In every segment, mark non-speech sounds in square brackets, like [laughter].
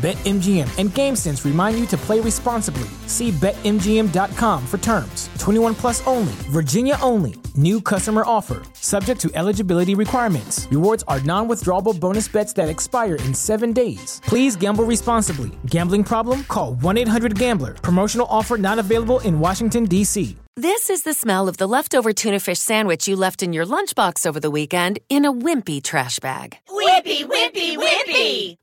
BetMGM and GameSense remind you to play responsibly. See BetMGM.com for terms. 21 plus only, Virginia only. New customer offer, subject to eligibility requirements. Rewards are non withdrawable bonus bets that expire in seven days. Please gamble responsibly. Gambling problem? Call 1 800 Gambler. Promotional offer not available in Washington, D.C. This is the smell of the leftover tuna fish sandwich you left in your lunchbox over the weekend in a wimpy trash bag. Wimpy, wimpy, wimpy!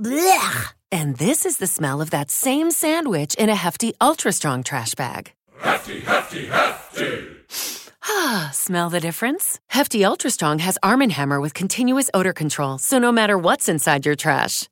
Blech! And this is the smell of that same sandwich in a hefty, ultra strong trash bag. Hefty, hefty, hefty! Ah, smell the difference? Hefty Ultra Strong has Arm & Hammer with continuous odor control, so no matter what's inside your trash,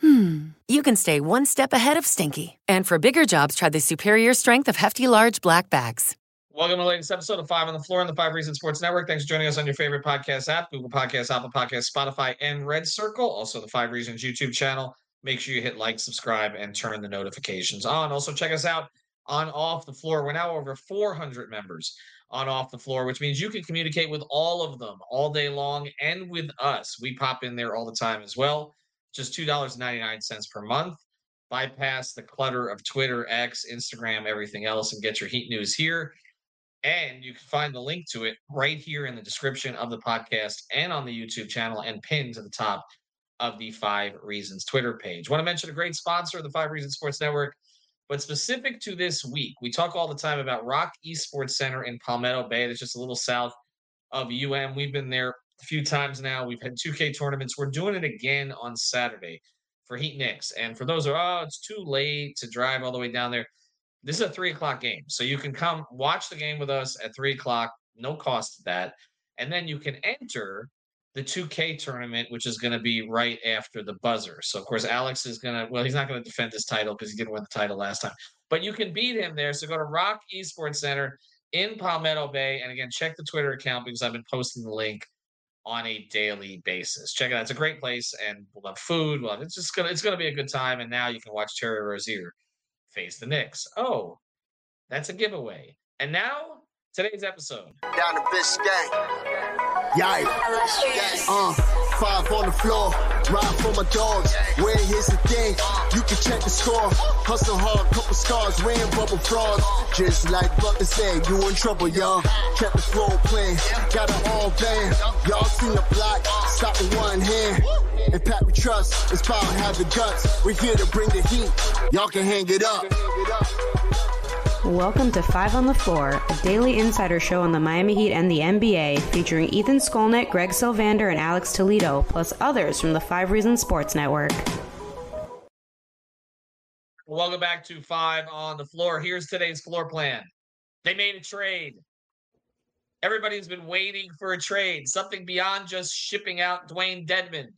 hmm, you can stay one step ahead of stinky. And for bigger jobs, try the superior strength of Hefty Large Black Bags. Welcome to the latest episode of Five on the Floor on the Five Reasons Sports Network. Thanks for joining us on your favorite podcast app, Google Podcasts, Apple Podcasts, Spotify, and Red Circle. Also, the Five Reasons YouTube channel. Make sure you hit like, subscribe, and turn the notifications on. Also, check us out on Off the Floor. We're now over 400 members on Off the Floor, which means you can communicate with all of them all day long and with us. We pop in there all the time as well. Just $2.99 per month. Bypass the clutter of Twitter, X, Instagram, everything else, and get your Heat news here. And you can find the link to it right here in the description of the podcast and on the YouTube channel and pinned to the top of the Five Reasons Twitter page. Want to mention a great sponsor of the Five Reasons Sports Network, but specific to this week, we talk all the time about ROK Esports Center in Palmetto Bay. That's just a little south of UM. We've been there a few times now. We've had 2K tournaments. We're doing it again on Saturday for Heat Knicks. And for those who are, oh, it's too late to drive all the way down there. This is a three o'clock game. So you can come watch the game with us at three o'clock, no cost to that. And then you can enter the 2K tournament, which is going to be right after the buzzer. So, of course, Alex is going to, well, he's not going to defend his title because he didn't win the title last time, but you can beat him there. So, go to ROK Esports Center in Palmetto Bay. And again, check the Twitter account because I've been posting the link on a daily basis. Check it out. It's a great place and we'll have food. Well, it's just going to, it's going to be a good time. And now you can watch Terry Rozier face the Knicks. Oh, that's a giveaway. And now today's episode. Down the Biscayne. Yikes. Uh, five on the floor. Ride for my dogs. Where here's the thing. You can check the score. Hustle hard, couple scars, wearing bubble frogs. Just like Butler said, you in trouble, y'all. Kept the flow playing. Got it all band. Y'all seen the block. Stop with one hand. And Pat we trust. It's power have the guts. We're here to bring the heat. Y'all can hang it up. Welcome to Five on the Floor, a daily insider show on the Miami Heat and the NBA, featuring Ethan Skolnick, Greg Sylvander, and Alex Toledo, plus others from the Five Reasons Sports Network. Welcome back to Five on the Floor. Here's today's floor plan. They made a trade. Everybody's been waiting for a trade, something beyond just shipping out Dewayne Dedmon.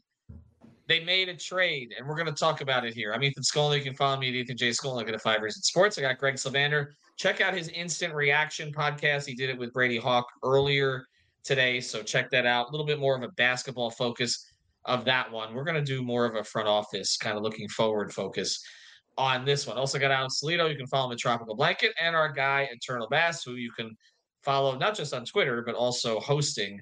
They made a trade, and we're going to talk about it here. I'm Ethan Skolnick. You can follow me at Ethan J. Skolnick at Five Reasons Sports. I got Greg Sylvander. Check out his instant reaction podcast. He did it with Brady Hawk earlier today, so check that out. A little bit more of a basketball focus of that one. We're going to do more of a front office, kind of looking forward focus on this one. Also got Alex Toledo. You can follow him at Tropical Blanket, and our guy Eternal Bass, who you can follow not just on Twitter but also hosting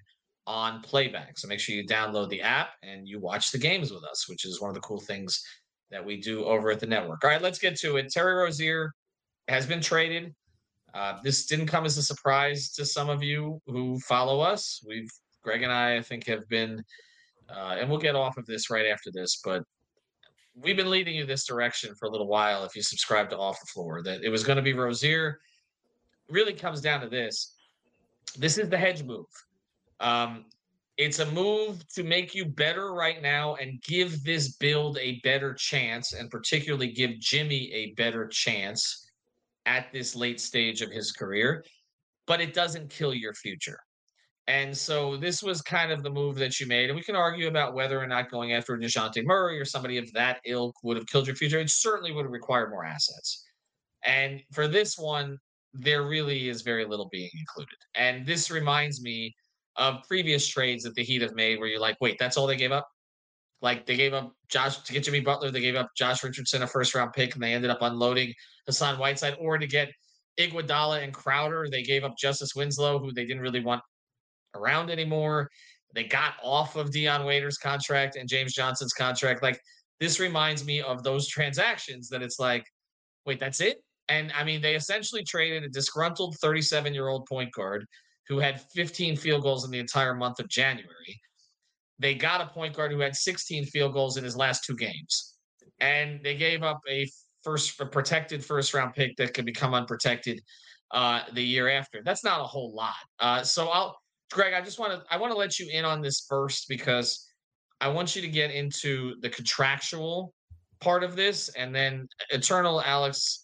on playback. So make sure you download the app and you watch the games with us, which is one of the cool things that we do over at the network. All right, let's get to it. Terry Rozier has been traded. Uh, this didn't come as a surprise to some of you who follow us. We've Greg and I, I think, have been, uh, and we'll get off of this right after this, but we've been leading you this direction for a little while. If you subscribe to Off the Floor, that it was going to be Rozier. Really comes down to this. This is the hedge move. Um, it's a move to make you better right now and give this build a better chance, and particularly give Jimmy a better chance at this late stage of his career, but it doesn't kill your future. And so this was kind of the move that you made. And we can argue about whether or not going after Dejounte Murray or somebody of that ilk would have killed your future. It certainly would have required more assets. And for this one, there really is very little being included. And this reminds me of previous trades that the Heat have made where you're like, wait, that's all they gave up? Like they gave up Josh to get Jimmy Butler, they gave up Josh Richardson, a first round pick, and they ended up unloading Hassan Whiteside, or to get Iguodala and Crowder, they gave up Justice Winslow, who they didn't really want around anymore. They got off of Dion Waiters' contract and James Johnson's contract. Like this reminds me of those transactions that it's like, wait, that's it? And I mean, they essentially traded a disgruntled 37 year old point guard who had 15 field goals in the entire month of January. They got a point guard who had 16 field goals in his last two games. And they gave up a first a protected first round pick that could become unprotected uh, the year after. That's not a whole lot. Uh, so I'll Greg, I just want to I want to let you in on this first because I want you to get into the contractual part of this, and then Eternal Alex.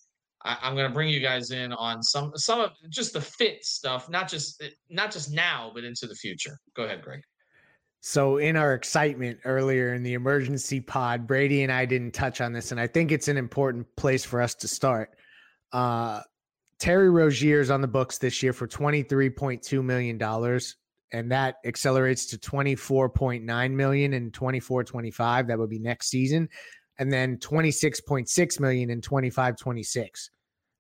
I, am going to bring you guys in on some some of just the fit stuff, not just not just now, but into the future. Go ahead, Greg. So, in our excitement earlier in the emergency pod, Brady and I didn't touch on this, and I think it's an important place for us to start. Uh, Terry Rozier is on the books this year for $23.2 million, and that accelerates to 24.9 million in 24 25. That would be next season. And then 26.6 million in 25 26.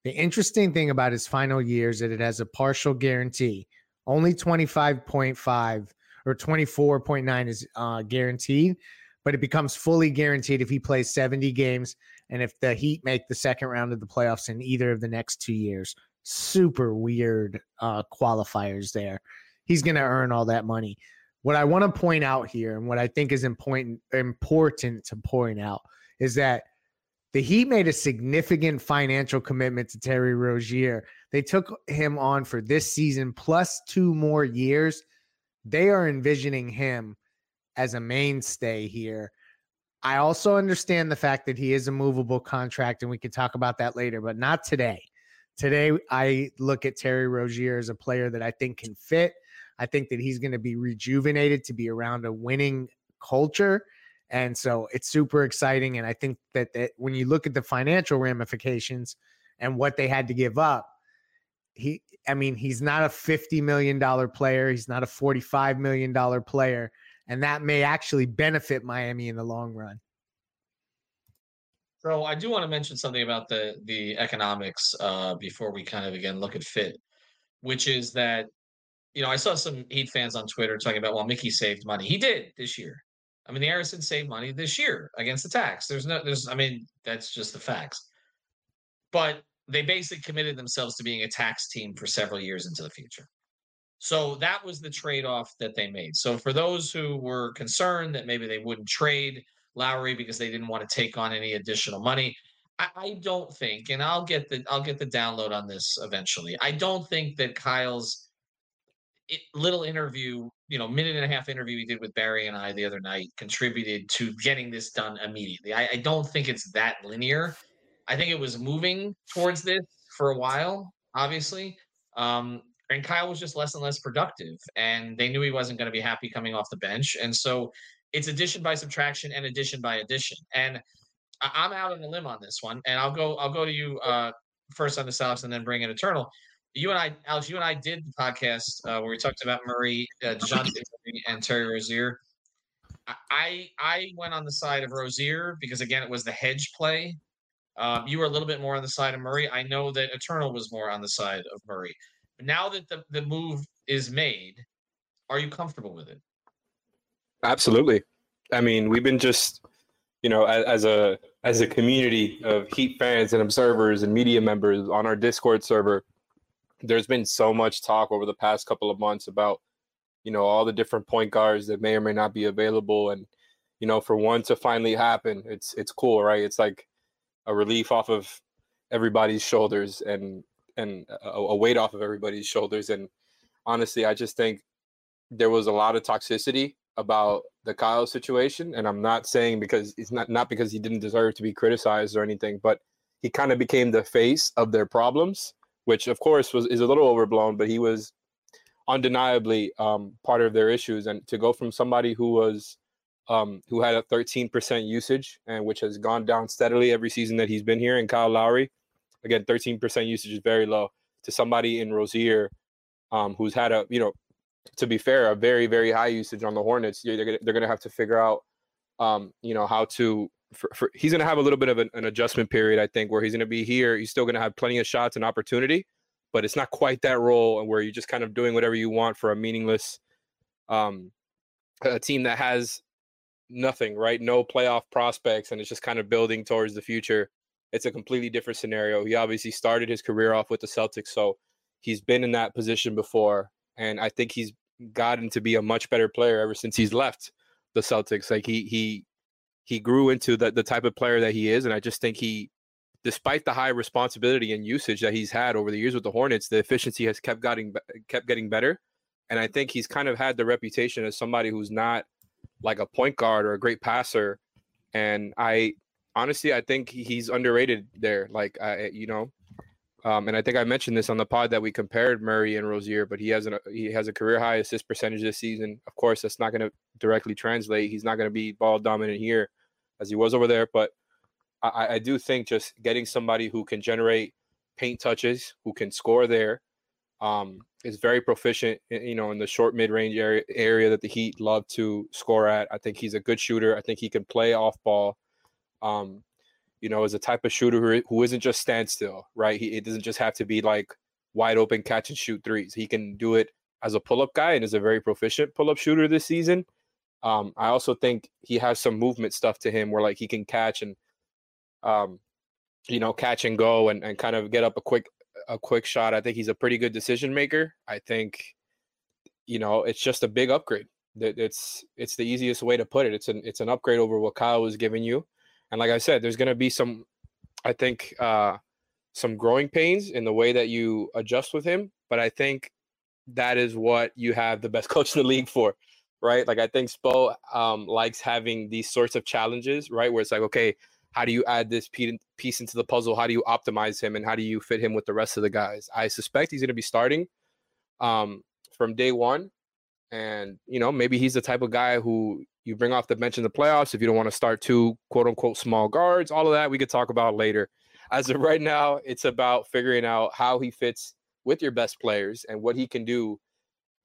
The interesting thing about his final year is that it has a partial guarantee. Only 25.5 or 24.9 is uh, guaranteed, but it becomes fully guaranteed if he plays 70 games and if the Heat make the second round of the playoffs in either of the next two years. Super weird uh, qualifiers there. He's going to earn all that money. What I want to point out here, and what I think is important important to point out, is that Heat made a significant financial commitment to Terry Rozier. They took him on for this season plus two more years. They are envisioning him as a mainstay here. I also understand the fact that he is a movable contract, and we can talk about that later, but not today. Today, I look at Terry Rozier as a player that I think can fit. I think that he's going to be rejuvenated to be around a winning culture. And so it's super exciting. And I think that, that when you look at the financial ramifications and what they had to give up, he, I mean, he's not a $50 million player. He's not a $45 million player and that may actually benefit Miami in the long run. So I do want to mention something about the the economics uh, before we kind of again look at fit, which is that you know I saw some Heat fans on Twitter talking about well Micky saved money. He did this year. I mean the Arison saved money this year against the tax. There's no there's I mean that's just the facts. But they basically committed themselves to being a tax team for several years into the future. So that was the trade off that they made. So for those who were concerned that maybe they wouldn't trade Lowry because they didn't want to take on any additional money, I, I don't think, and I'll get the I'll get the download on this eventually. I don't think that Kyle's it, little interview, you know, minute and a half interview he did with Barry and I the other night contributed to getting this done immediately. I, I don't think it's that linear. I think it was moving towards this for a while, obviously. Um, and Kyle was just less and less productive, and they knew he wasn't going to be happy coming off the bench, and so it's addition by subtraction and addition by addition. And I- am out on the limb on this one, and I'll go I'll go to you uh, first on this, Alex, and then bring in Eternal. You and I, Alex, you and I did the podcast uh, where we talked about Murray, uh, Dejounte [laughs] Murray, and Terry Rozier. I I went on the side of Rozier because again it was the hedge play. Um, you were a little bit more on the side of Murray. I know that Eternal was more on the side of Murray But now that the, the move is made, are you comfortable with it? Absolutely. I mean, we've been just, you know, as, as, a as a community of Heat fans and observers and media members on our Discord server, there's been so much talk over the past couple of months about, you know, all the different point guards that may or may not be available, and you know, for one to finally happen, it's it's cool, right? It's like a relief off of everybody's shoulders, and and a, a weight off of everybody's shoulders. And honestly, I just think there was a lot of toxicity about the Kyle situation, and I'm not saying because it's not not because he didn't deserve to be criticized or anything, but he kind of became the face of their problems, which of course was is a little overblown, but he was undeniably um, part of their issues. And to go from somebody who was um, who had a 13% usage and which has gone down steadily every season that he's been here, and Kyle Lowry, again, 13% usage is very low. To somebody in Rozier, um, who's had a you know, to be fair, a very very high usage on the Hornets, they're gonna, they're going to have to figure out, um, you know, how to. For, for, he's going to have a little bit of an, an adjustment period, I think, where he's going to be here. He's still going to have plenty of shots and opportunity, but it's not quite that role where you're just kind of doing whatever you want for a meaningless um, a team that has nothing, right? No playoff prospects, and it's just kind of building towards the future. It's a completely different scenario. He obviously started his career off with the Celtics, so he's been in that position before, and I think he's gotten to be a much better player ever since he's left the Celtics. Like he he he grew into the the type of player that he is, and I just think he despite the high responsibility and usage that he's had over the years with the Hornets, the efficiency has kept getting kept getting better. And I think he's kind of had the reputation as somebody who's not like a point guard or a great passer. And I honestly, I think he's underrated there. Like I, you know, um, and I think I mentioned this on the pod that we compared Murray and Rozier, but he has an he has a career high assist percentage this season. Of course, that's not going to directly translate. He's not going to be ball dominant here as he was over there, but I, I do think just getting somebody who can generate paint touches, who can score there, um, is very proficient, you know, in the short mid range area area that the Heat love to score at. I think he's a good shooter. I think he can play off ball. Um, you know, is a type of shooter who, who isn't just standstill, right? He it doesn't just have to be like wide open catch and shoot threes. He can do it as a pull up guy and is a very proficient pull up shooter this season. Um, I also think he has some movement stuff to him where like he can catch and um, you know, catch and go and, and kind of get up a quick a quick shot. I think he's a pretty good decision maker. I think, you know, it's just a big upgrade. That It's it's the easiest way to put it. It's an it's an upgrade over what Kyle was giving you. And like I said, there's gonna be some I think uh some growing pains in the way that you adjust with him. But I think that is what you have the best [laughs] coach in the league for, right? Like I think Spo um, likes having these sorts of challenges, right? Where it's like, okay, how do you add this piece into the puzzle? How do you optimize him and how do you fit him with the rest of the guys? I suspect he's going to be starting um, from day one. And, you know, maybe he's the type of guy who you bring off the bench in the playoffs if you don't want to start two quote unquote small guards. All of that we could talk about later. As of right now, it's about figuring out how he fits with your best players and what he can do.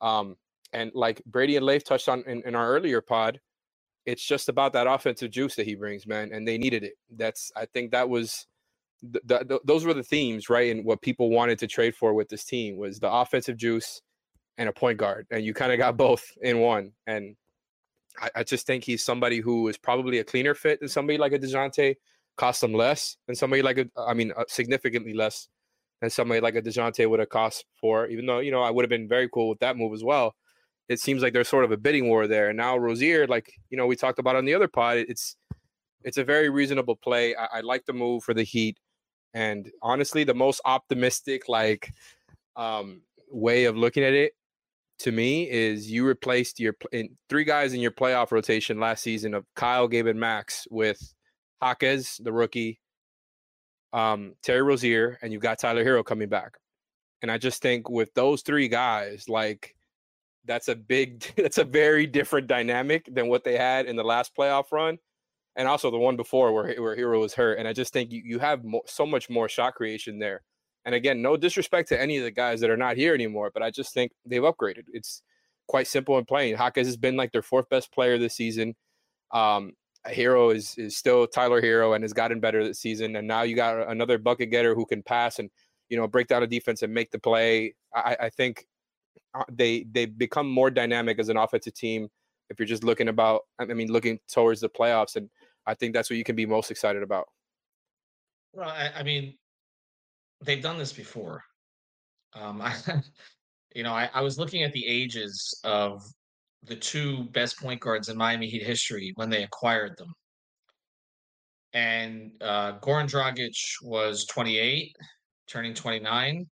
Um, and like Brady and Leif touched on in, in our earlier pod, it's just about that offensive juice that he brings, man, and they needed it. That's I think that was the, the, those were the themes, right? And what people wanted to trade for with this team was the offensive juice and a point guard, and you kind of got [laughs] both in one. And I, I, just think he's somebody who is probably a cleaner fit than somebody like a Dejounte, cost them less than somebody like a, I mean, uh, significantly less than somebody like a Dejounte would have cost for. Even though you know I would have been very cool with that move as well it seems like there's sort of a bidding war there. And now Rozier, like you know, we talked about on the other pod, it's it's a very reasonable play. I, I like the move for the Heat, and honestly, the most optimistic like um, way of looking at it to me is you replaced your in, three guys in your playoff rotation last season of Kyle, Gabe, and Max with Jaquez, the rookie, um, Terry Rozier, and you've got Tyler Herro coming back. And I just think with those three guys, like that's a big [laughs] that's a very different dynamic than what they had in the last playoff run. And also the one before where, where Herro was hurt. And i just think you, you have so much more shot creation there. And again no disrespect to any of the guys that are not here anymore but i just think they've upgraded. It's quite simple and plain. Jaquez has been like their fourth best player this season. Um Herro is is still Tyler Herro and has gotten better this season. And now you got another bucket getter who can pass and you know break down a defense and make the play. I, I think they they become more dynamic as an offensive team if you're just looking about I mean looking towards the playoffs and I think that's what you can be most excited about. Well, I, I mean, they've done this before. Um, [laughs] I, you know, I, I was looking at the ages of the two best point guards in Miami Heat history when they acquired them. And uh, Goran Dragic was 28, turning 29.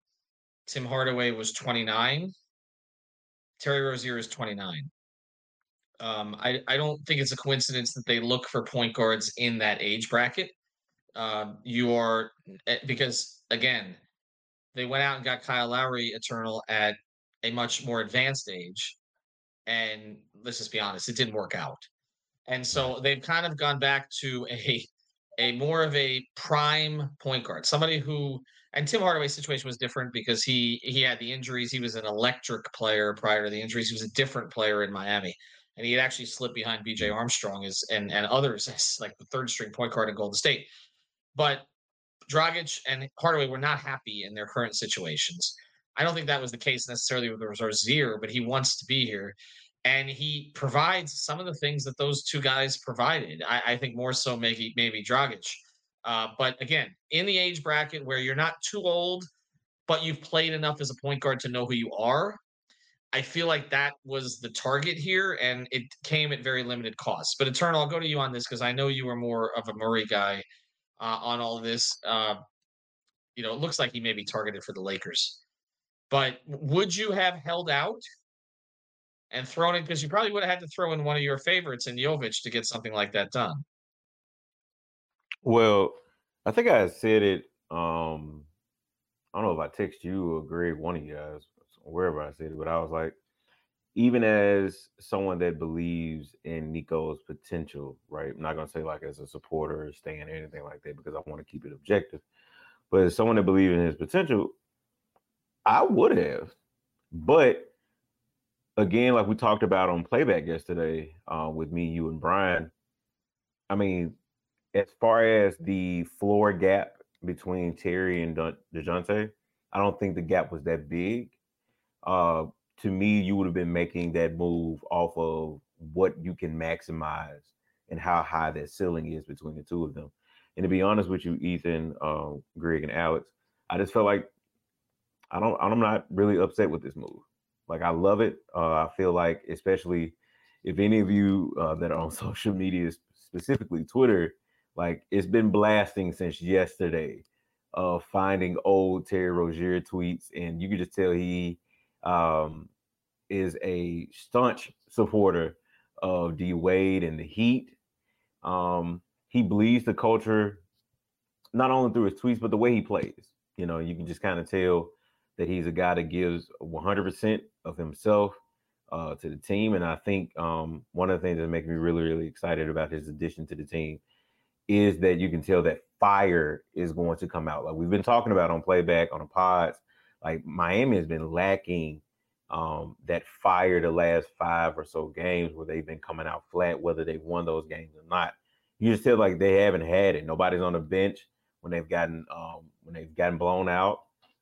Tim Hardaway was 29, Terry Rozier is 29. Um, I, I don't think it's a coincidence that they look for point guards in that age bracket. Um, you are eh, because again, they went out and got Kyle Lowry Eternal at a much more advanced age, and let's just be honest, it didn't work out. And so they've kind of gone back to [laughs] a a more of a prime point guard, somebody who and Tim Hardaway's situation was different because he he had the injuries. He was an electric player prior to the injuries. He was a different player in Miami, and he had actually slipped behind B.J. Armstrong as and and others [laughs] as like the third string point guard in Golden State. But Dragic and Hardaway were not happy in their current situations. I don't think that was the case necessarily with Rozier, but he wants to be here and he provides some of the things that those two guys provided. I, I think more so maybe maybe Dragic. Uh, but again, in the age bracket where you're not too old, but you've played enough as a point guard to know who you are, I feel like that was the target here, and it came at very limited cost. But Eternal, I'll go to you on this because I know you were more of a Murray guy uh, on all this. Uh, you know, it looks like he may be targeted for the Lakers. But would you have held out and thrown in because you probably would have had to throw in one of your favorites in Jovic to get something like that done. Well, I think I said it. Um, I don't know if I text you or Greg, one of you guys, wherever I said it, but I was like, even as someone that believes in Nico's potential, right? I'm not gonna say like as a supporter or stand or anything like that because I want to keep it objective. But as someone that believes in his potential, I would have. But again, like we talked about on playback yesterday uh, with me, you, and Brian. I mean, as far as the floor gap between Terry and Dejounte, I don't think the gap was that big. Uh, to me, you would have been making that move off of what you can maximize and how high that ceiling is between the two of them. And to be honest with you, Ethan, uh, Greg, and Alex, I just felt like I don't. I'm not really upset with this move. Like I love it. Uh, I feel like, especially if any of you uh, that are on [laughs] social media, specifically Twitter, like it's been blasting since yesterday of finding old Terry Rozier tweets, and you can just tell he um, is a staunch supporter of D Wade and the Heat. Um, he bleeds the culture not only through his tweets, but the way he plays. You know, you can just kind of tell that he's a guy that gives 100% of himself uh, to the team. And I think um, one of the things that makes me really, really excited about his addition to the team is that you can tell that fire is going to come out. Like we've been talking about on playback, on the pods, like Miami has been lacking um, that fire the last five or so games where they've been coming out flat, whether they've won those games or not. You just feel like they haven't had it. Nobody's on the bench when they've gotten um, when they've gotten blown out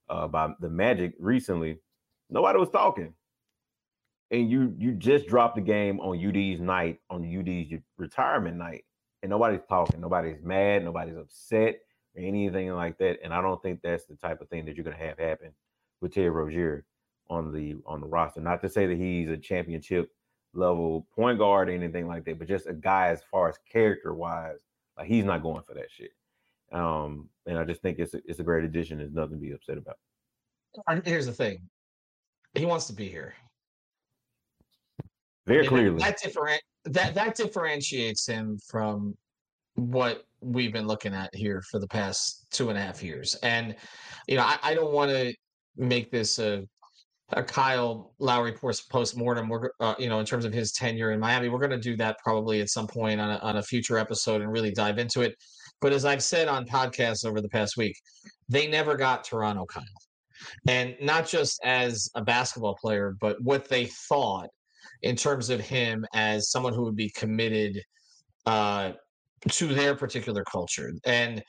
uh, by the Magic recently, nobody was talking. And you you just dropped the game on UD's night, on UD's retirement night, and nobody's talking. Nobody's mad. Nobody's upset or anything like that. And I don't think that's the type of thing that you're to have happen with Terry Rozier on the on the roster. Not to say that he's a championship level point guard or anything like that, but just a guy as far as character wise, like he's not going for that shit. Um, and I just think it's a, it's a great addition. There's nothing to be upset about. Here's the thing: he wants to be here. Very clearly, that, different that that differentiates him from what we've been looking at here for the past two and a half years. And you know, I, I don't want to make this a a Kyle Lowry post mortem. We're uh, you know in terms of his tenure in Miami, we're going to do that probably at some point on a, on a future episode and really dive into it. But as I've said on podcasts over the past week, they never got Toronto Kyle. And not just as a basketball player, but what they thought in terms of him as someone who would be committed uh, to their particular culture. And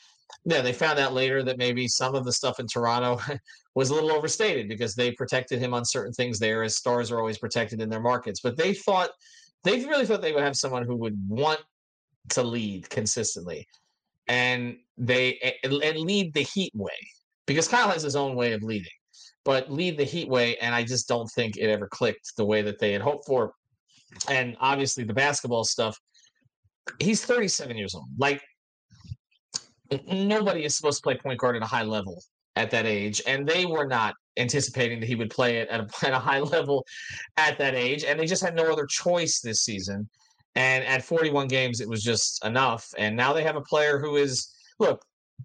yeah, they found out later that maybe some of the stuff in Toronto [laughs] was a little overstated because they protected him on certain things there, as stars are always protected in their markets. But they thought, they really thought they would have someone who would want to lead consistently and they and lead the Heat way because Kyle has his own way of leading, but lead the Heat way, and I just don't think it ever clicked the way that they had hoped for. And obviously, the basketball stuff. He's 37 years old. Like nobody is supposed to play point guard at a high level at that age, and they were not anticipating that he would play it at a, [laughs] at a high level at that age, and they just had no other choice this season and at 41 games, it was just enough. And now they have a player who is look,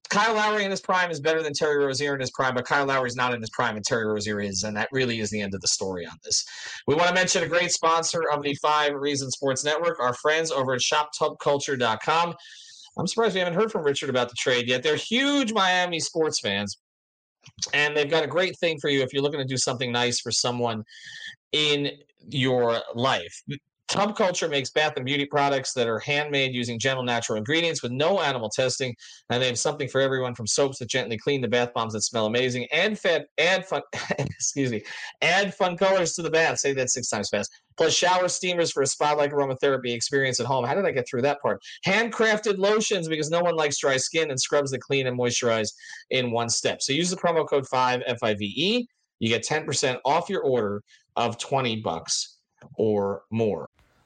Kyle Lowry in his prime is better than Terry Rozier in his prime, but Kyle Lowry is not in his prime and Terry Rozier is, and that really is the end of the story on this. We want to mention a great sponsor of the Five Reasons Sports Network, our friends over at ShopTubCulture.com. I'm surprised we haven't heard from Richard about the trade yet. They're huge Miami sports fans, and they've got a great thing for you if you're looking to do something nice for someone in your life. Tub Culture makes bath and beauty products that are handmade using gentle natural ingredients with no animal testing, and they have something for everyone from soaps that gently clean the bath bombs that smell amazing. And fed, fun, [laughs] excuse me, add fun colors to the bath. Say that six times fast. Plus shower steamers for a spa-like aromatherapy experience at home. How did I get through that part? Handcrafted lotions because no one likes dry skin and scrubs that clean and moisturize in one step. So use the promo code five F I V E. You get ten percent off your order of twenty bucks or more.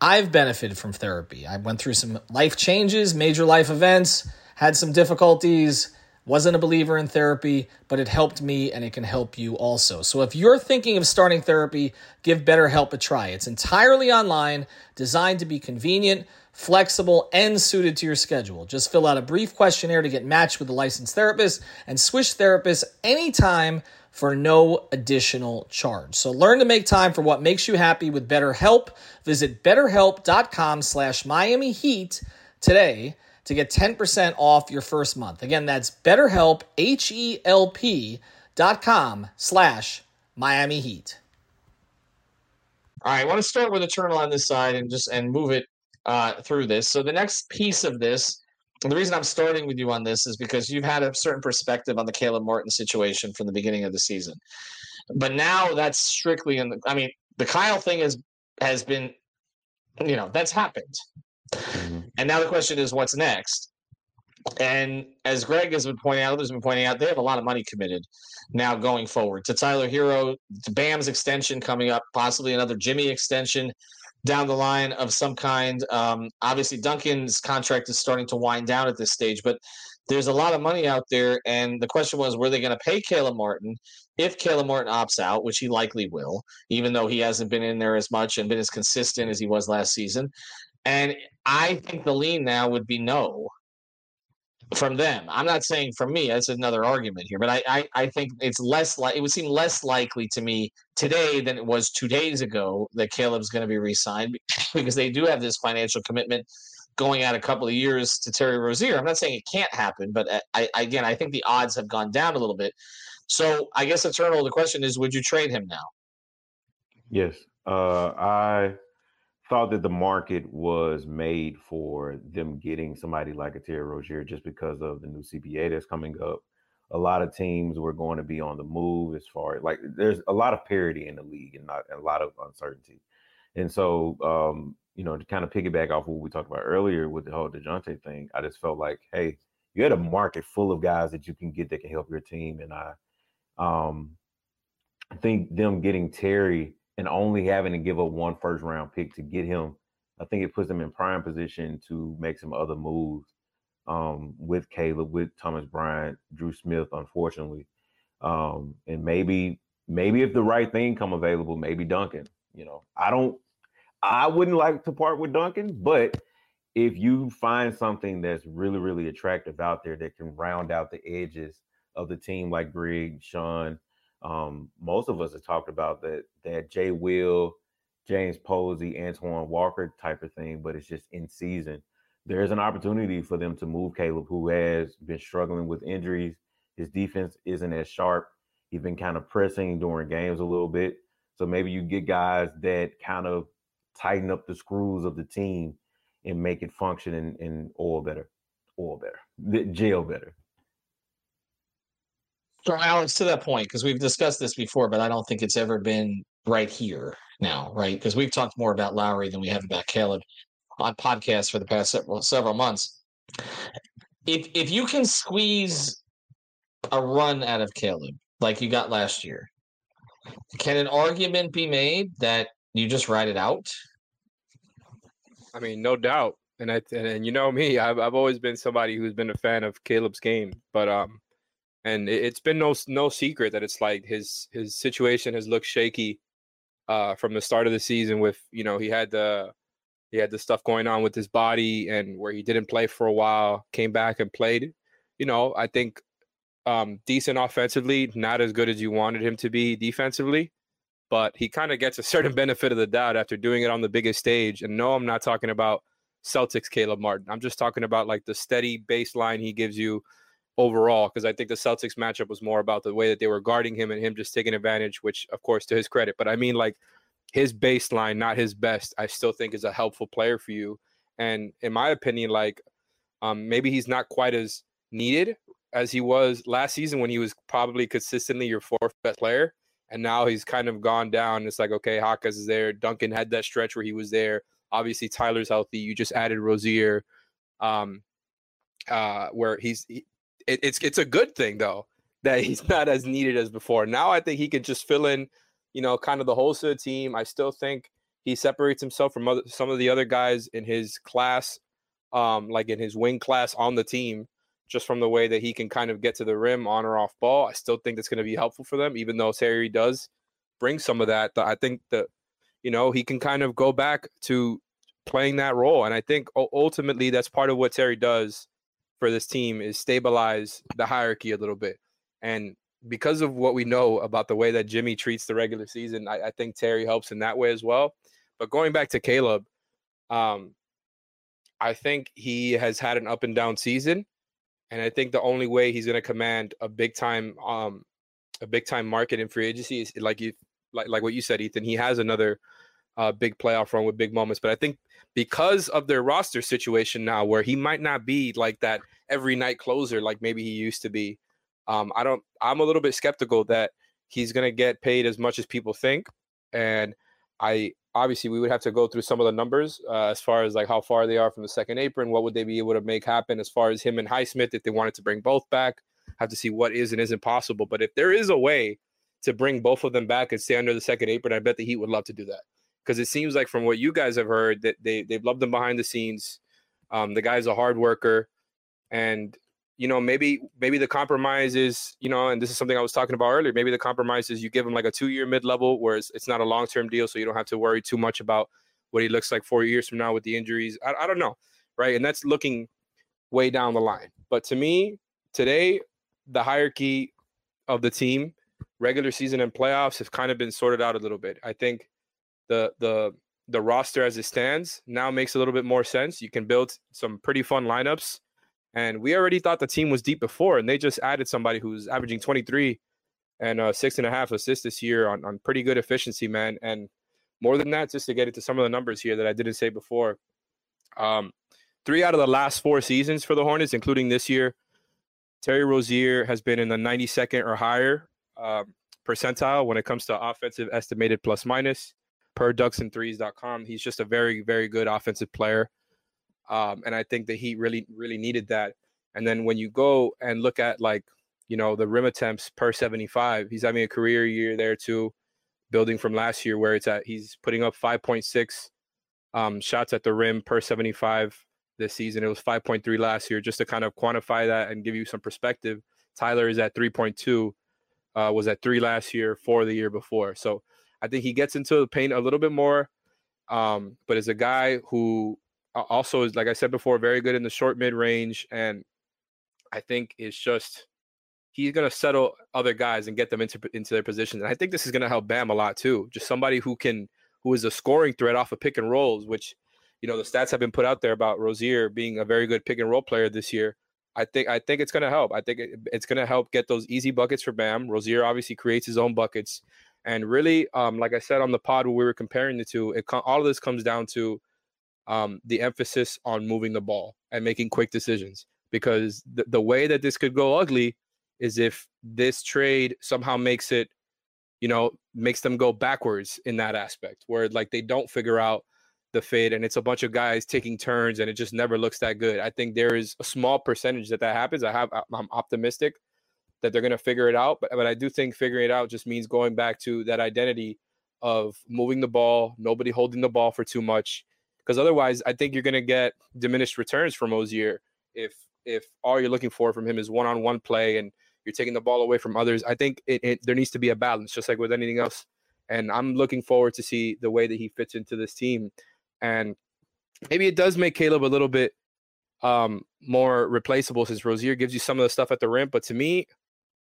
I've benefited from therapy. I went through some life changes, major life events, had some difficulties, wasn't a believer in therapy, but it helped me and it can help you also. So if you're thinking of starting therapy, give BetterHelp a try. It's entirely online, designed to be convenient, flexible, and suited to your schedule. Just fill out a brief questionnaire to get matched with a licensed therapist and switch therapists anytime for no additional charge. So learn to make time for what makes you happy with BetterHelp. Visit betterhelp.com slash Miami Heat today to get 10% off your first month. Again, that's betterhelp, H-E-L-P dot com slash Miami Heat. All right, I want to start with Eternal on this side and just and move it uh, through this. So the next piece of this the reason I'm starting with you on this is because you've had a certain perspective on the Caleb Martin situation from the beginning of the season. But now that's strictly in the I mean, the Kyle thing has has been you know, that's happened. Mm-hmm. And now the question is what's next? And as Greg has been pointing out, others have been pointing out, they have a lot of money committed now going forward to Tyler Herro, to Bam's extension coming up, possibly another Jimmy extension down the line of some kind. Um, obviously, Duncan's contract is starting to wind down at this stage, but there's a lot of money out there. And the question was, were they going to pay Caleb Martin if Caleb Martin opts out, which he likely will, even though he hasn't been in there as much and been as consistent as he was last season? And I think the lean now would be no from them. I'm not saying from me. That's another argument here, but I, I, I think it's less like it would seem less likely to me today than it was two days ago that Caleb's going to be re-signed [coughs] because they do have this financial commitment going out a couple of years to Terry Rozier. I'm not saying it can't happen, but uh, I, I again I think the odds have gone down a little bit. So I guess eternal. The question is, would you trade him now? Yes, uh, I thought that the market was made for them getting somebody like a Terry Rozier just because of the new CBA that's coming up. A lot of teams were going to be on the move as far as like there's a lot of parity in the league and not a lot of uncertainty. And so, um, you know, to kind of piggyback off what we talked about earlier with the whole Dejounte thing, I just felt like, hey, you had a market full of guys that you can get that can help your team. And I um think them getting Terry and only having to give up one first round pick to get him, I think it puts them in prime position to make some other moves um, with Caleb, with Thomas Bryant, Dru Smith, unfortunately. Um, and maybe, maybe if the right thing come available, maybe Duncan. You know, I don't I wouldn't like to part with Duncan, but if you find something that's really, really attractive out there that can round out the edges of the team, like Greg, Sean, um, most of us have talked about that that Jay Will, James Posey, Antoine Walker type of thing, but it's just in season. There's an opportunity for them to move Caleb, who has been struggling with injuries. His defense isn't as sharp. He's been kind of pressing during games a little bit. So maybe you get guys that kind of tighten up the screws of the team and make it function and, and oil better, oil better, jail better. So, Alex, to that point, because we've discussed this before, but I don't think it's ever been right here now, right? Because we've talked more about Lowry than we have about Caleb on podcasts for the past several several months. If if you can squeeze a run out of Caleb like you got last year, can an argument be made that you just ride it out? I mean, no doubt. And I and, you know me, I've I've always been somebody who's been a fan of Caleb's game, but um, and it, it's been no no secret that it's like his his situation has looked shaky, uh, from the start of the season. With you know he had the he had the stuff going on with his body and where he didn't play for a while, came back and played. You know, I think um, decent offensively, not as good as you wanted him to be defensively, but he kind of gets a [laughs] certain benefit of the doubt after doing it on the biggest stage. And no, I'm not talking about Celtics Caleb Martin. I'm just talking about like the steady baseline he gives you overall because I think the Celtics matchup was more about the way that they were guarding him and him just taking advantage, which of course to his credit. But I mean like his baseline, not his best, I still think is a helpful player for you. And in my opinion, like um, maybe he's not quite as needed as he was last season when he was probably consistently your fourth best player. And now he's kind of gone down. It's like, okay, Jaquez is there. Duncan had that stretch where he was there. Obviously, Tyler's healthy. You just added Rozier, um, uh, where he's. He, it, it's it's a good thing though that he's [laughs] not as needed as before. Now I think he can just fill in, you know, kind of the whole of the team. I still think he separates himself from other, some of the other guys in his class, um, like in his wing class on the team just from the way that he can kind of get to the rim on or off ball. I still think that's going to be helpful for them, even though Terry does bring some of that. I think that, you know, he can kind of go back to playing that role. And I think ultimately that's part of what Terry does for this team is stabilize the hierarchy a little bit. And because of what we know about the way that Jimmy treats the regular season, I, I think Terry helps in that way as well. But going back to Caleb, um, I think he has had an up and down season. And I think the only way he's going to command a big time, um, a big time market in free agency is like you, like like what you said, Ethan. He has another uh, big playoff run with big moments, but I think because of their roster situation now, where he might not be like that every night closer like maybe he used to be. Um, I don't. I'm a little bit skeptical that he's going to get paid as much as people think, and I obviously we would have to go through some of the numbers uh, as far as like how far they are from the second apron. What would they be able to make happen as far as him and Highsmith if they wanted to bring both back? Have to see what is and isn't possible. But if there is a way to bring both of them back and stay under the second apron, I bet the Heat would love to do that because it seems like from what you guys have heard that they they've loved him behind the scenes. Um, the guy's a hard worker, and you know, maybe maybe the compromise is, you know, and this is something I was talking about earlier. Maybe the compromise is you give him like a two year mid level, where it's, it's not a long term deal, so you don't have to worry too much about what he looks like four years from now with the injuries. I, I don't know, right? And that's looking way down the line. But to me, today, the hierarchy of the team, regular season and playoffs, have kind of been sorted out a little bit. I think the the the roster as it stands now makes a little bit more sense. You can build some pretty fun lineups and we already thought the team was deep before, and they just added somebody who's averaging 23 and uh, six and a half assists this year on, on pretty good efficiency, man. And more than that, just to get into some of the numbers here that I didn't say before. Um, three out of the last four seasons for the Hornets, including this year, Terry Rozier has been in the 92nd or higher uh, percentile when it comes to offensive estimated plus minus per dunksandthrees.com. He's just a very, very good offensive player. Um, and I think the Heat really, really needed that. And then when you go and look at like, you know, the rim attempts per 75, he's having a career year there too, building from last year where it's at. He's putting up 5.6 um, shots at the rim per 75 this season. It was 5.3 last year. Just to kind of quantify that and give you some perspective, Tyler is at 3.2, uh, was at three last year, four the year before. So I think he gets into the paint a little bit more, um, but is a guy who also is like I said before, very good in the short mid range, and I think it's just he's going to settle other guys and get them into into their positions. And I think this is going to help Bam a lot too. Just somebody who can who is a scoring threat off of pick and rolls, which you know the stats have been put out there about Rozier being a very good pick and roll player this year. I think I think it's going to help. I think it, it's going to help get those easy buckets for Bam. Rozier obviously creates his own buckets, and really, um, like I said on the pod when we were comparing the two, it all of this comes down to um, the emphasis on moving the ball and making quick decisions. Because the, the way that this could go ugly is if this trade somehow makes it you know makes them go backwards in that aspect where like they don't figure out the fit and it's a bunch of guys taking turns and it just never looks that good. I think there is a small percentage that that happens. I have i'm optimistic that they're going to figure it out. But, but I do think figuring it out just means going back to that identity of moving the ball, nobody holding the ball for too much. Because otherwise, I think you're going to get diminished returns from Rozier if if all you're looking for from him is one-on-one play and you're taking the ball away from others. I think it, it, there needs to be a balance, just like with anything else. And I'm looking forward to see the way that he fits into this team. And maybe it does make Caleb a little bit um, more replaceable since Rozier gives you some of the stuff at the rim. But to me,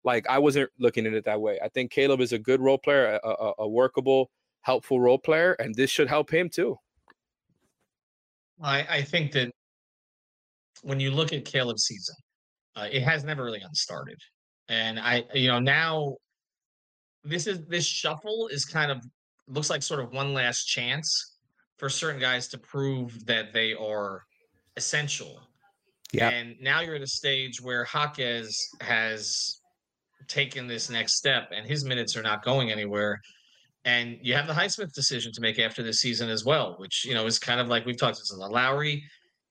like I wasn't looking at it that way. I think Caleb is a good role player, a, a, a workable, helpful role player, and this should help him too. I, I think that when you look at Caleb's season, uh, it has never really gotten started, and I, you know, now this is this shuffle is kind of looks like sort of one last chance for certain guys to prove that they are essential. Yeah. And now you're at a stage where Jaquez has taken this next step and his minutes are not going anywhere. And you have the Highsmith decision to make after this season as well, which you know is kind of like we've talked. It's Lowry,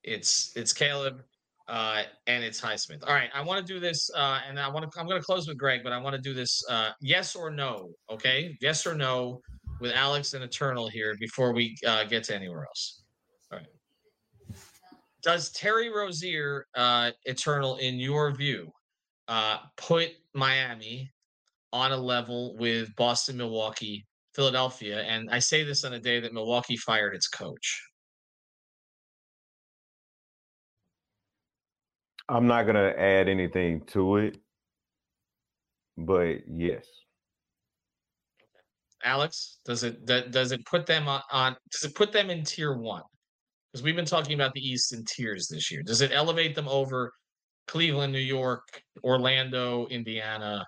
it's it's Caleb, uh, and it's Highsmith. All right, I want to do this, uh, and I want to. I'm going to close with Greg, but I want to do this. Uh, yes or no? Okay, yes or no with Alex and Eternal here before we uh, get to anywhere else. All right. Does Terry Rozier, uh, Eternal, in your view, uh, put Miami on a level with Boston, Milwaukee, Philadelphia. And I say this on a day that Milwaukee fired its coach. I'm not going to add anything to it, but yes. Alex, does it does it put them on, on does it put them in tier one? Because we've been talking about the East in tiers this year. Does it elevate them over Cleveland, New York, Orlando, Indiana.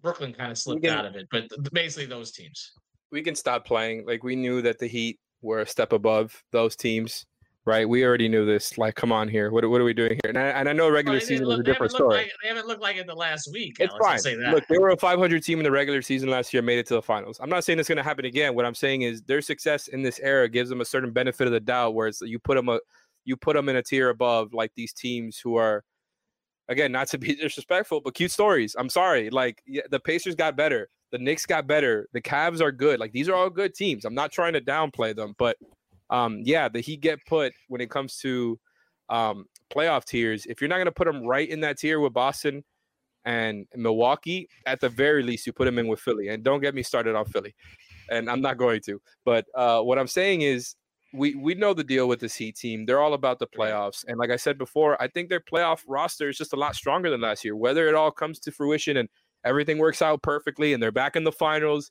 Brooklyn kind of slipped can, out of it, but basically those teams. We can stop playing. Like we knew that the Heat were a step above those teams, right? We already knew this. Like, come on here. What, what are we doing here? And I, and I know regular well, season look, is a different story. Like, they haven't looked like it the last week. It's Alex, fine. Look, they were a 500 team in the regular season last year, made it to the finals. I'm not saying it's going to happen again. What I'm saying is their success in this era gives them a certain benefit of the doubt, where it's you put them a you put them in a tier above like these teams who are again, not to be [laughs] disrespectful, but cute stories. I'm sorry. Like the Pacers got better. The Knicks got better. The Cavs are good. Like these are all good teams. I'm not trying to downplay them, but um, yeah, the Heat get put when it comes to um, playoff tiers. If you're not going to put them right in that tier with Boston and Milwaukee, at the very least, you put them in with Philly. And don't get me started on Philly, and I'm not going to. But uh, what I'm saying is, we we know the deal with this Heat team. They're all about the playoffs, and like I said before, I think their playoff roster is just a lot stronger than last year. Whether it all comes to fruition and everything works out perfectly, and they're back in the finals,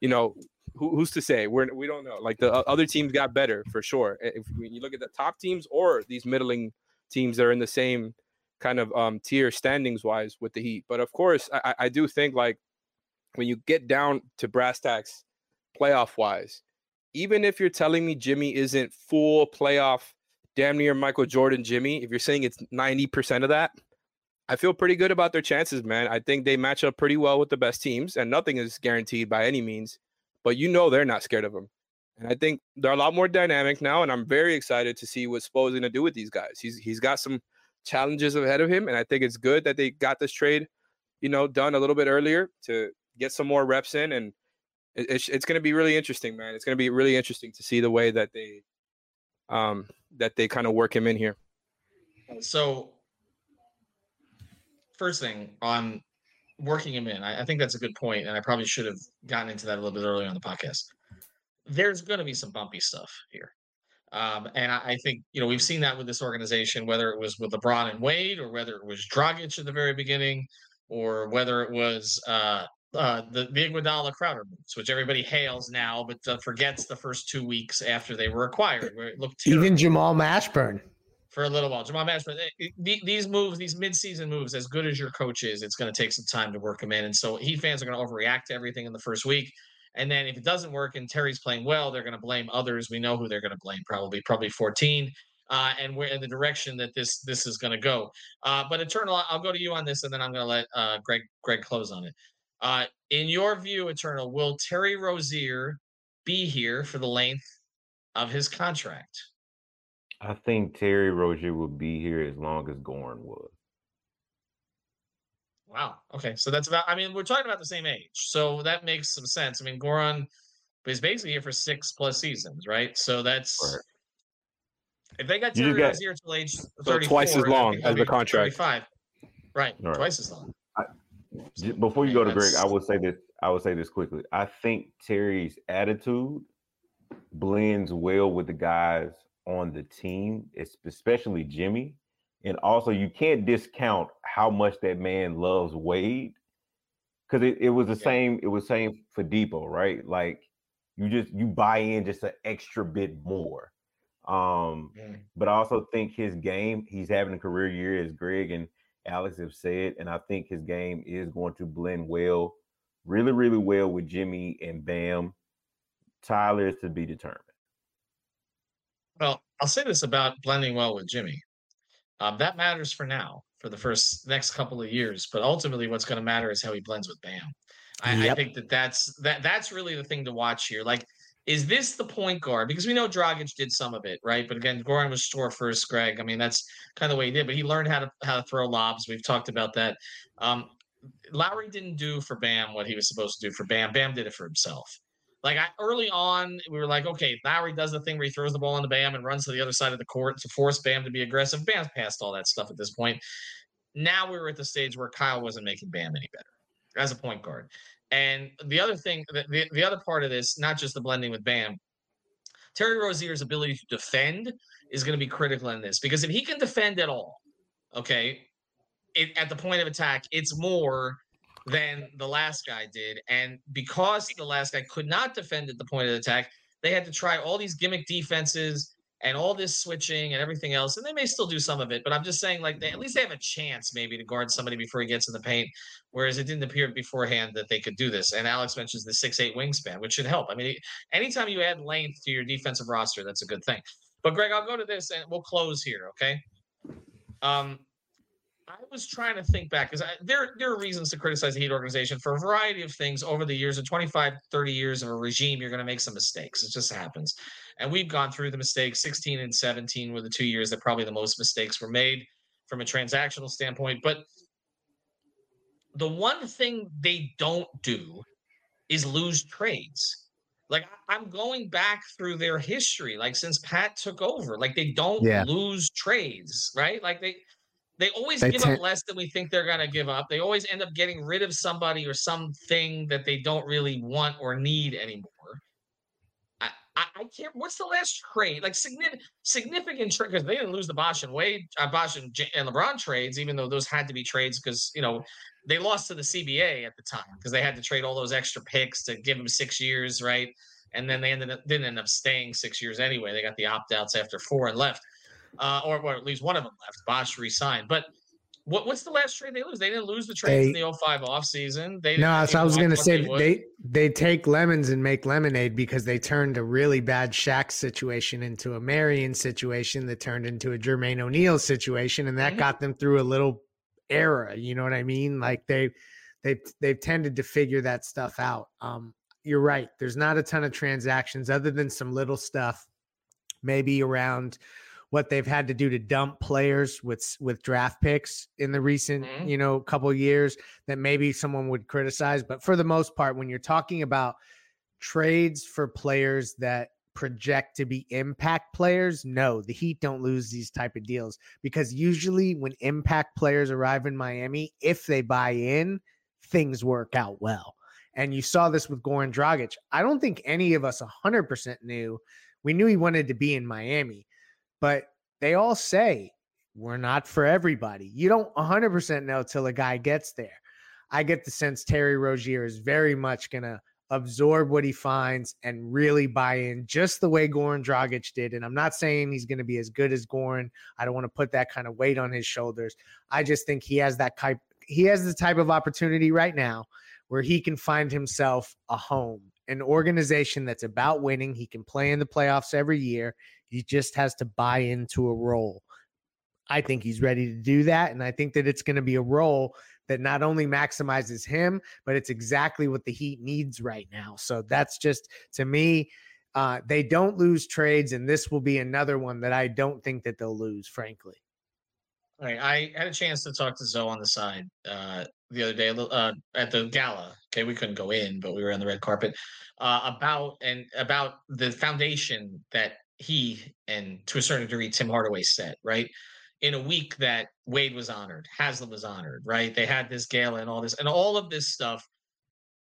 you know, who, who's to say? We're we don't know. Like the other teams got better for sure. If when you look at the top teams or these middling teams that are in the same kind of um, tier standings wise with the Heat, but of course, I, I do think like when you get down to brass tacks, playoff wise even if you're telling me Jimmy isn't full playoff, damn near Michael Jordan Jimmy, if you're saying it's 90% of that, I feel pretty good about their chances, man. I think they match up pretty well with the best teams, and nothing is guaranteed by any means, but you know they're not scared of them. And I think they're a lot more dynamic now, and I'm very excited to see what Spo's going to do with these guys. He's he's got some challenges ahead of him, and I think it's good that they got this trade, you know, done a little bit earlier to get some more reps in and it's it's going to be really interesting, man. It's going to be really interesting to see the way that they um that they kind of work him in here. So first thing on working him in, I, I think that's a good point, and I probably should have gotten into that a little bit earlier on the podcast. There's going to be some bumpy stuff here. Um, and I, I, think, you know, we've seen that with this organization, whether it was with LeBron and Wade or whether it was Dragic at the very beginning or whether it was uh, uh, the, the Iguodala Crowder moves, which everybody hails now, but uh, forgets the first two weeks after they were acquired, where it looked terrible. even Jamal Mashburn for a little while. Jamal Mashburn, eh, eh, these moves, these midseason moves, as good as your coach is, it's going to take some time to work them in, and so Heat fans are going to overreact to everything in the first week. And then if it doesn't work and Terry's playing well, they're going to blame others. We know who they're going to blame, probably probably 14. Uh, and we're in the direction that this this is going to go. Uh, but Eternal, I'll go to you on this, and then I'm going to let uh, Greg Greg close on it. Uh, in your view, Eternal, will Terry Rozier be here for the length of his contract? I think Terry Rozier will be here as long as Goran was. Wow. Okay. So that's about, I mean, we're talking about the same age. So that makes some sense. I mean, Goran is basically here for six plus seasons, right? So that's, right. if they got Terry Rozier till age 34, so twice as long as the contract. 35. Right. right. Twice as long. Before you go to Greg, I would say this. I would say this quickly. I think Terry's attitude blends well with the guys on the team, especially Jimmy. And also, you can't discount how much that man loves Wade because it, it was the yeah. same. It was same for Depot, right? Like you just you buy in just an extra bit more. Um, mm. but I also think his game, he's having a career year, as Greg and Alex have said, and I think his game is going to blend well, really, really well with Jimmy and Bam. Tyler is to be determined. Well, I'll say this about blending well with Jimmy. Um, that matters for now, for the first next couple of years. But ultimately, what's going to matter is how he blends with Bam. I, yep. I, think that that's that that's really the thing to watch here. Like, is this the point guard? Because we know Dragic did some of it, right? But again, Goran was store first. Greg, I mean, that's kind of the way he did. But he learned how to how to throw lobs. We've talked about that. Um, Lowry didn't do for Bam what he was supposed to do for Bam. Bam did it for himself. Like I, early on, we were like, okay, Lowry does the thing where he throws the ball into Bam and runs to the other side of the court to force Bam to be aggressive. Bam's past all that stuff at this point. Now we were at the stage where Kyle wasn't making Bam any better as a point guard. And the other thing, the, the other part of this, not just the blending with Bam, Terry Rozier's ability to defend is going to be critical in this because if he can defend at all, okay, it, at the point of attack, it's more than the last guy did. And because the last guy could not defend at the point of attack, they had to try all these gimmick defenses and all this switching and everything else. And they may still do some of it, but I'm just saying, like, they, at least they have a chance maybe to guard somebody before he gets in the paint. Whereas it didn't appear beforehand that they could do this. And Alex mentions the six eight wingspan, which should help. I mean, anytime you add length to your defensive roster, that's a good thing. But Greg, I'll go to this and we'll close here. Okay. Um, I was trying to think back because there there are reasons to criticize the Heat organization for a variety of things over the years. In 25, 30 years of a regime, you're going to make some mistakes. It just happens. And we've gone through the mistakes. 16 and 17 were the two years that probably the most mistakes were made from a transactional standpoint. But the one thing they don't do is lose trades. Like I'm going back through their history, like since Pat took over, like they don't yeah. lose trades, right? Like they they always they give t- up less than we think they're going to give up. They always end up getting rid of somebody or something that they don't really want or need anymore. I, I, can't. What's the last trade? Like significant, significant trade because they didn't lose the Bosh and Wade, uh, Bosh and, J- and LeBron trades, even though those had to be trades because you know they lost to the CBA at the time because they had to trade all those extra picks to give them six years, right? And then they ended up didn't end up staying six years anyway. They got the opt outs after four and left uh, or, or, at least one of them left. Bosh resigned. But what, what's the last trade they lose? They didn't lose the trades in the 05 offseason. They no, so I was going to say they, they they take lemons and make lemonade because they turned a really bad Shaq situation into a Marion situation that turned into a Jermaine O'Neal situation, and that mm-hmm. got them through a little era. You know what I mean? Like they they they've tended to figure that stuff out. Um, you're right. There's not a ton of transactions other than some little stuff, maybe around what they've had to do to dump players with with draft picks in the recent mm-hmm. you know couple years that maybe someone would criticize but for the most part when you're talking about trades for players that project to be impact players no the heat don't lose these type of deals because usually when impact players arrive in miami if they buy in things work out well and you saw this with Goran Dragic. I don't think any of us 100% knew. We knew he wanted to be in Miami, but they all say we're not for everybody. You don't 100% know till a guy gets there. I get the sense Terry Rozier is very much going to absorb what he finds and really buy in just the way Goran Dragic did. And I'm not saying he's going to be as good as Goran. I don't want to put that kind of weight on his shoulders. I just think he has that type he has the type of opportunity right now where he can find himself a home, an organization that's about winning. He can play in the playoffs every year. He just has to buy into a role. I think he's ready to do that. And I think that it's going to be a role that not only maximizes him, but it's exactly what the Heat needs right now. So that's just, to me, uh, they don't lose trades. And this will be another one that I don't think that they'll lose, frankly. All right. I had a chance to talk to Zo on the side uh, the other day uh, at the gala. Okay, we couldn't go in, but we were on the red carpet uh, about and about the foundation that he and to a certain degree Tim Hardaway set. Right in a week that Wade was honored, Haslem was honored. Right, they had this gala and all this and all of this stuff.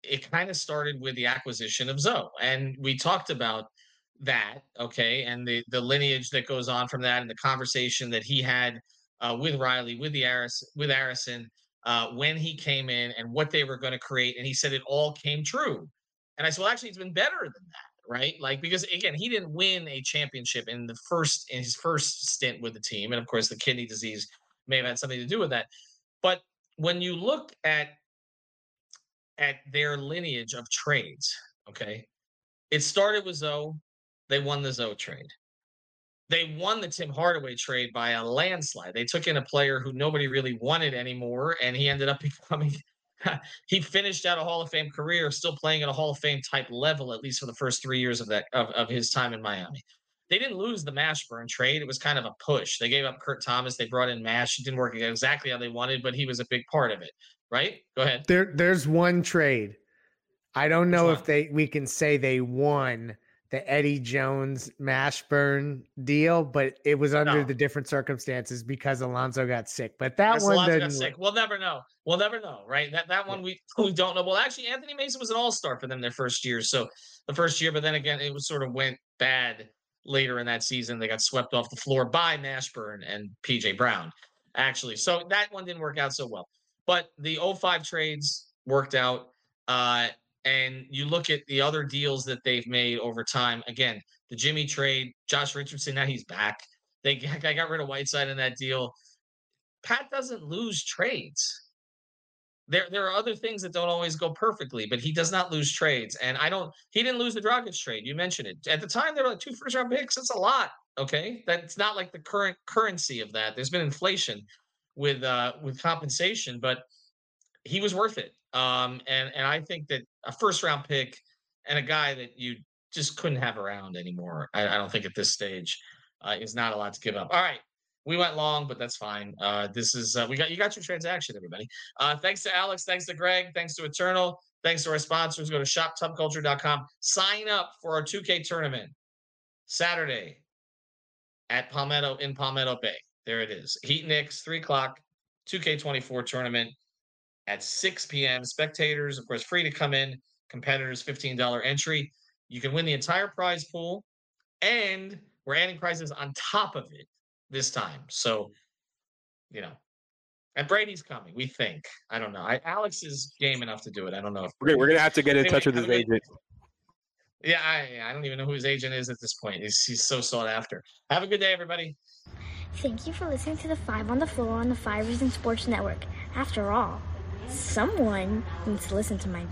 It kind of started with the acquisition of Zo, and we talked about that. Okay, and the the lineage that goes on from that, and the conversation that he had uh, with Riley, with the Aris, with Arison uh, when he came in and what they were going to create. And he said it all came true. And I said, well, actually, it's been better than that, right? Like because again, he didn't win a championship in the first in his first stint with the team, and of course, the kidney disease may have had something to do with that. But when you look at at their lineage of trades, okay, it started with Zo. They won the Zo trade they won the Tim Hardaway trade by a landslide. They took in a player who nobody really wanted anymore, and he ended up [laughs] becoming. he finished out a Hall of Fame career, still playing at a Hall of Fame type level, at least for the first three years of that of, of his time in Miami. They didn't lose the Mashburn trade; it was kind of a push. They gave up Kurt Thomas. They brought in Mash. It didn't work exactly how they wanted, but he was a big part of it. Right? Go ahead. There, there's one trade. I don't know if they we can say they won the Eddie Jones Mashburn deal, but it was under no. the different circumstances because Alonzo got sick. But that one got sick. We'll never know. We'll never know, right? That that one we [laughs] we don't know. Well, actually, Anthony Mason was an All Star for them their first year, so the first year. But then again, it was sort of went bad later in that season. They got swept off the floor by Mashburn and PJ Brown, actually. So that one didn't work out so well. But the 05 trades worked out. Uh, and you look at the other deals that they've made over time. Again, the Jimmy trade, Josh Richardson, now he's back. They [laughs] I got rid of Whiteside in that deal. Pat doesn't lose trades. There, there are other things that don't always go perfectly, but he does not lose trades. And I don't. He didn't lose the Dragic trade. You mentioned it at the time. there were like two first round picks. That's a lot. Okay, that's not like the current currency of that. There's been inflation with uh with compensation, but he was worth it. Um, and and I think that a first round pick and a guy that you just couldn't have around anymore. I, I don't think at this stage uh, is not a lot to give up. All right. We went long, but that's fine. Uh, this is uh, we got you got your transaction, everybody. Uh, thanks to Alex, thanks to Greg, thanks to Eternal, thanks to our sponsors. Go to shoptubculture.com. Sign up for our 2K tournament Saturday at Palmetto in Palmetto Bay. There it is. Heat Knicks, three o'clock, 2K24 tournament at 6 p.m. Spectators, of course, free to come in. Competitors, $15 entry. You can win the entire prize pool, and we're adding prizes on top of it this time. So, you know, and Brady's coming. We think. I don't know. I, Alex is game enough to do it. I don't know if we're, we're gonna have to get in anyway, touch with his agent. Yeah, I, I don't even know who his agent is at this point. He's, he's so sought after. Have a good day, everybody. Thank you for listening to the Five on the Floor on the Five Reasons Sports Network. After all, someone needs to listen to my